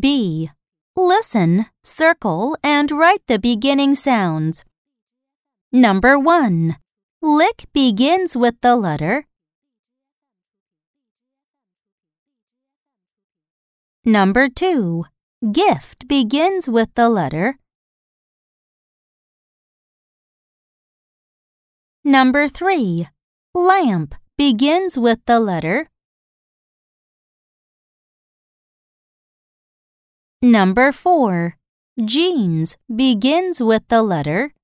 B. Listen, circle, and write the beginning sounds. Number 1. Lick begins with the letter. Number 2. Gift begins with the letter. Number 3. Lamp begins with the letter. Number 4. Jeans begins with the letter.